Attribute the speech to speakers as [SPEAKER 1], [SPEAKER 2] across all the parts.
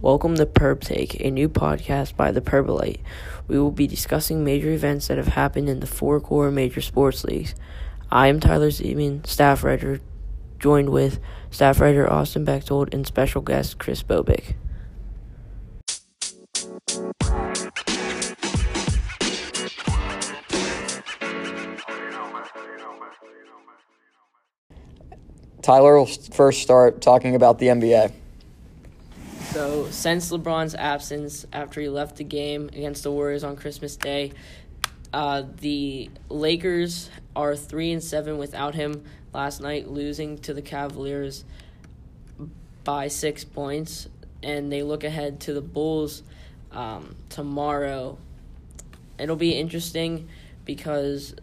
[SPEAKER 1] Welcome to Perb Take, a new podcast by the Perbolite. We will be discussing major events that have happened in the four core major sports leagues. I am Tyler Zeman, staff writer, joined with staff writer Austin Bechtold and special guest Chris Bobick.
[SPEAKER 2] Tyler will first start talking about the NBA.
[SPEAKER 1] So, since LeBron's absence after he left the game against the Warriors on Christmas Day, uh, the Lakers are three and seven without him. Last night, losing to the Cavaliers by six points, and they look ahead to the Bulls um, tomorrow. It'll be interesting because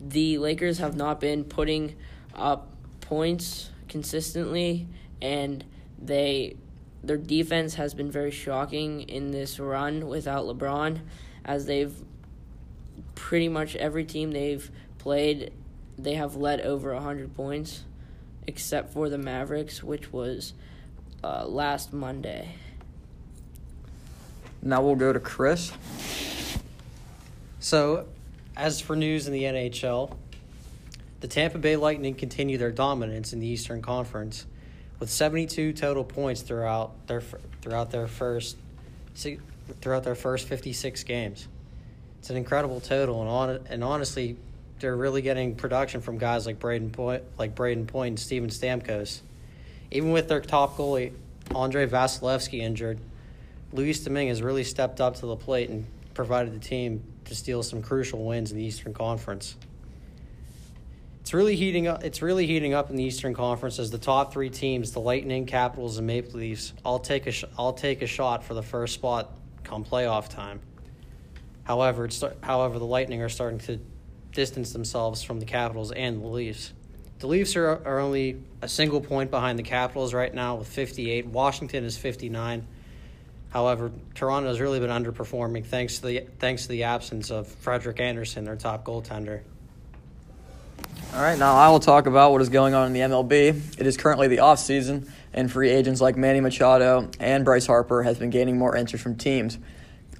[SPEAKER 1] the Lakers have not been putting up points consistently, and they their defense has been very shocking in this run without LeBron, as they've pretty much every team they've played, they have led over 100 points, except for the Mavericks, which was uh, last Monday.
[SPEAKER 2] Now we'll go to Chris.
[SPEAKER 3] So, as for news in the NHL, the Tampa Bay Lightning continue their dominance in the Eastern Conference with 72 total points throughout their throughout their first throughout their first 56 games. It's an incredible total, and on and honestly, they're really getting production from guys like Brayden Point, like Brayden Point and Steven Stamkos. Even with their top goalie Andrei Vasilevskiy injured, Louis Domingue has really stepped up to the plate and provided the team to steal some crucial wins in the Eastern Conference. It's really heating up. It's really heating up in the Eastern Conference as the top three teams, the Lightning, Capitals, and Maple Leafs, all take a sh- all take a shot for the first spot come playoff time. However, it's however the Lightning are starting to distance themselves from the Capitals and the Leafs. The Leafs are, are only a single point behind the Capitals right now with 58. Washington is 59. However, Toronto has really been underperforming thanks to the thanks to the absence of Frederik Andersen, their top goaltender.
[SPEAKER 2] All right, now I will talk about what is going on in the MLB. It is currently the off season, and free agents like Manny Machado and Bryce Harper has been gaining more interest from teams.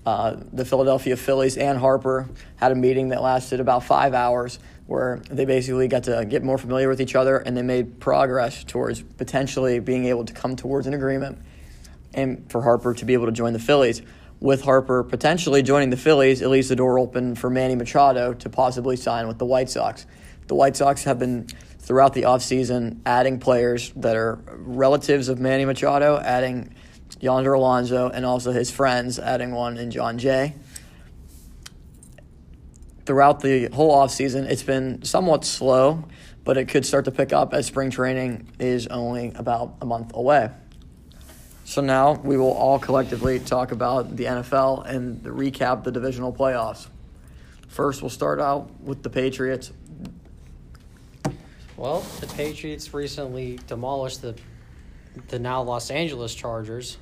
[SPEAKER 2] Uh, the Philadelphia Phillies and Harper had a meeting that lasted about five hours, where they basically got to get more familiar with each other, and they made progress towards potentially being able to come towards an agreement, and for Harper to be able to join the Phillies. With Harper potentially joining the Phillies, it leaves the door open for Manny Machado to possibly sign with the White Sox. The White Sox have been throughout the offseason adding players that are relatives of Manny Machado, adding Yonder Alonso, and also his friends, adding one in Jon Jay. Throughout the whole offseason, it's been somewhat slow, but it could start to pick up as spring training is only about a month away. So now we will all collectively talk about the NFL and recap the divisional playoffs. First, we'll start out with the Patriots
[SPEAKER 3] well, the Patriots recently demolished the the now Los Angeles Chargers.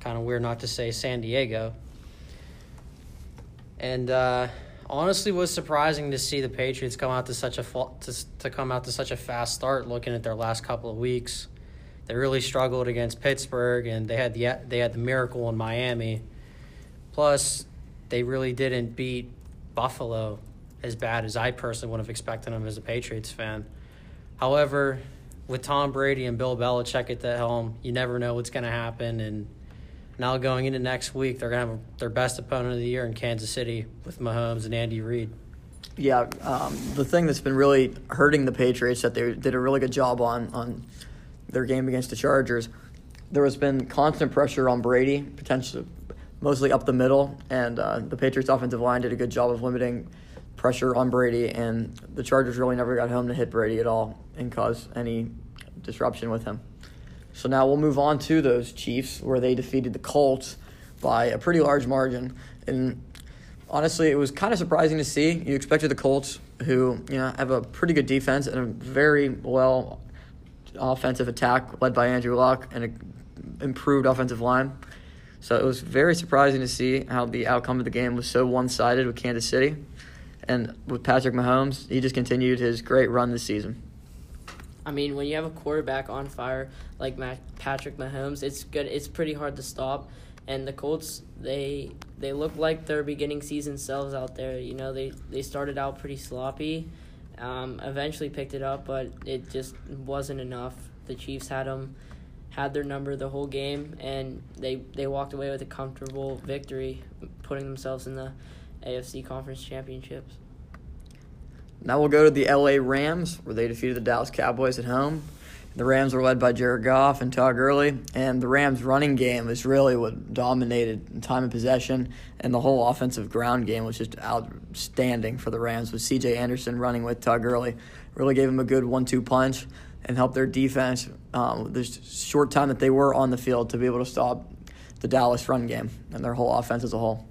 [SPEAKER 3] Kind of weird not to say San Diego. And uh, honestly, was surprising to see the Patriots come out to such a to, to come out to such a fast start. Looking at their last couple of weeks, they really struggled against Pittsburgh, and they had the they had the miracle in Miami. Plus, they really didn't beat Buffalo as bad as I personally would have expected them as a Patriots fan. However, with Tom Brady and Bill Belichick at the helm, you never know what's going to happen. And now going into next week, they're going to have their best opponent of the year in Kansas City with Mahomes and Andy Reid.
[SPEAKER 2] Yeah, um, the thing that's been really hurting the Patriots that they did a really good job on on their game against the Chargers. There has been constant pressure on Brady, potentially mostly up the middle, and uh, the Patriots offensive line did a good job of limiting pressure on Brady, and the Chargers really never got home to hit Brady at all and cause any disruption with him. So now we'll move on to those Chiefs where they defeated the Colts by a pretty large margin. And honestly, it was kind of surprising to see. You expected the Colts, who you know have a pretty good defense and a very well offensive attack led by Andrew Luck and an improved offensive line. So it was very surprising to see how the outcome of the game was so one sided with Kansas City. And with Patrick Mahomes, he just continued his great run this season.
[SPEAKER 1] I mean, when you have a quarterback on fire like Patrick Mahomes, it's good. It's pretty hard to stop. And the Colts, they they look like their beginning season selves out there. You know, they they started out pretty sloppy, um, eventually picked it up, but it just wasn't enough. The Chiefs had them, had their number the whole game, and they they walked away with a comfortable victory, putting themselves in the AFC Conference Championships.
[SPEAKER 2] Now we'll go to the LA Rams, where they defeated the Dallas Cowboys at home. The Rams were led by Jared Goff and Todd Gurley, and the Rams' running game is really what dominated time of possession, and the whole offensive ground game was just outstanding for the Rams. With C.J. Anderson running with Todd Gurley, really gave him a good one-two punch and helped their defense. Um, the short time that they were on the field to be able to stop the Dallas run game and their whole offense as a whole.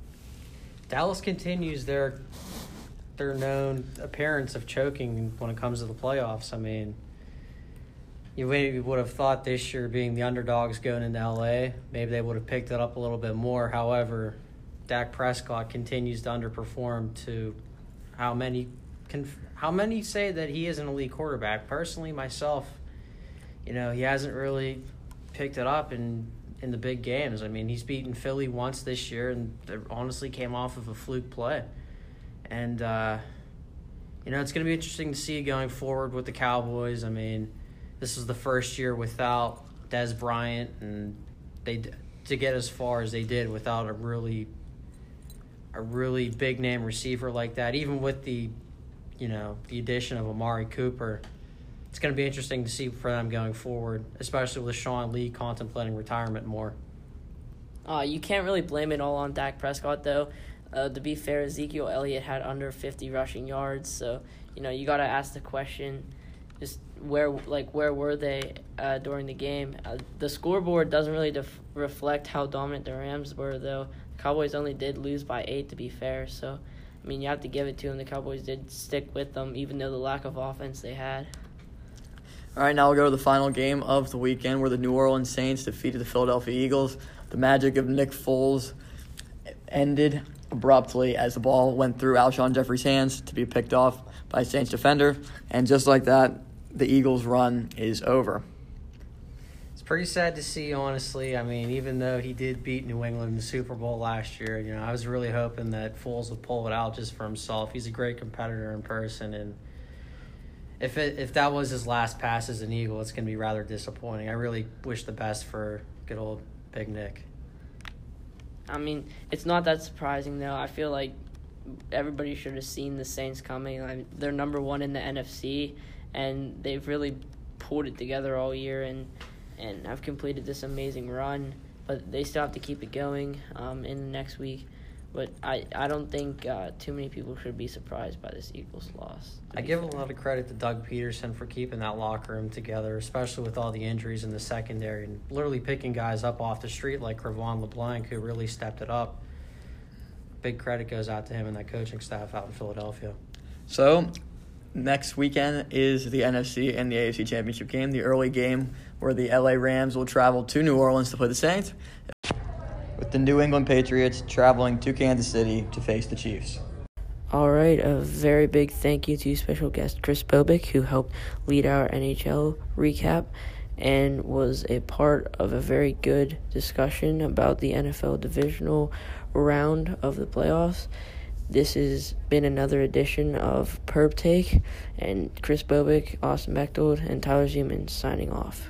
[SPEAKER 3] Dallas continues their their known appearance of choking when it comes to the playoffs. I mean, you maybe would have thought this year being the underdogs going into LA, maybe they would have picked it up a little bit more. However, Dak Prescott continues to underperform to how many can how many say that he is an elite quarterback. Personally, myself, you know, he hasn't really picked it up in in the big games. I mean, he's beaten Philly once this year, and honestly came off of a fluke play. And, uh, you know, it's going to be interesting to see going forward with the Cowboys. I mean, this is the first year without Dez Bryant, and they to get as far as they did without a really a really big name receiver like that. Even with the, you know, the addition of Amari Cooper, it's going to be interesting to see for them going forward, especially with Sean Lee contemplating retirement more.
[SPEAKER 1] Uh, you can't really blame it all on Dak Prescott, though. Uh, to be fair, Ezekiel Elliott had under 50 rushing yards, so you know you got to ask the question, just where like where were they uh, during the game? Uh, the scoreboard doesn't really def- reflect how dominant the Rams were, though. The Cowboys only did lose by eight, to be fair. So, I mean, you have to give it to them. The Cowboys did stick with them, even though the lack of offense they had.
[SPEAKER 2] All right, now we'll go to the final game of the weekend where the New Orleans Saints defeated the Philadelphia Eagles. The magic of Nick Foles ended abruptly as the ball went through Alshon Jeffery's hands to be picked off by Saints defender. And just like that, the Eagles' run is over.
[SPEAKER 3] It's pretty sad to see, honestly. I mean, even though he did beat New England in the Super Bowl last year, you know, I was really hoping that Foles would pull it out just for himself. He's a great competitor in person, and if it if that was his last pass as an Eagle, it's going to be rather disappointing. I really wish the best for good old Big Nick.
[SPEAKER 1] I mean, it's not that surprising though. I feel like everybody should have seen the Saints coming. They're number one in the NFC, and they've really pulled it together all year and and have completed this amazing run. But they still have to keep it going um, in the next week. But I, I don't think uh, too many people should be surprised by this Eagles loss.
[SPEAKER 3] I give fair. a lot of credit to Doug Pederson for keeping that locker room together, especially with all the injuries in the secondary and literally picking guys up off the street like Cre'Von LeBlanc, who really stepped it up. Big credit goes out to him and that coaching staff out in Philadelphia.
[SPEAKER 2] So, next weekend is the NFC and the AFC Championship game, the early game where the LA Rams will travel to New Orleans to play the Saints with the New England Patriots traveling to Kansas City to face the Chiefs.
[SPEAKER 1] All right, a very big thank you to special guest Chris Bobick, who helped lead our NHL recap and was a part of a very good discussion about the NFL divisional round of the playoffs. This has been another edition of Perp Take, and Chris Bobick, Austin Bechtold, and Tyler Zeman signing off.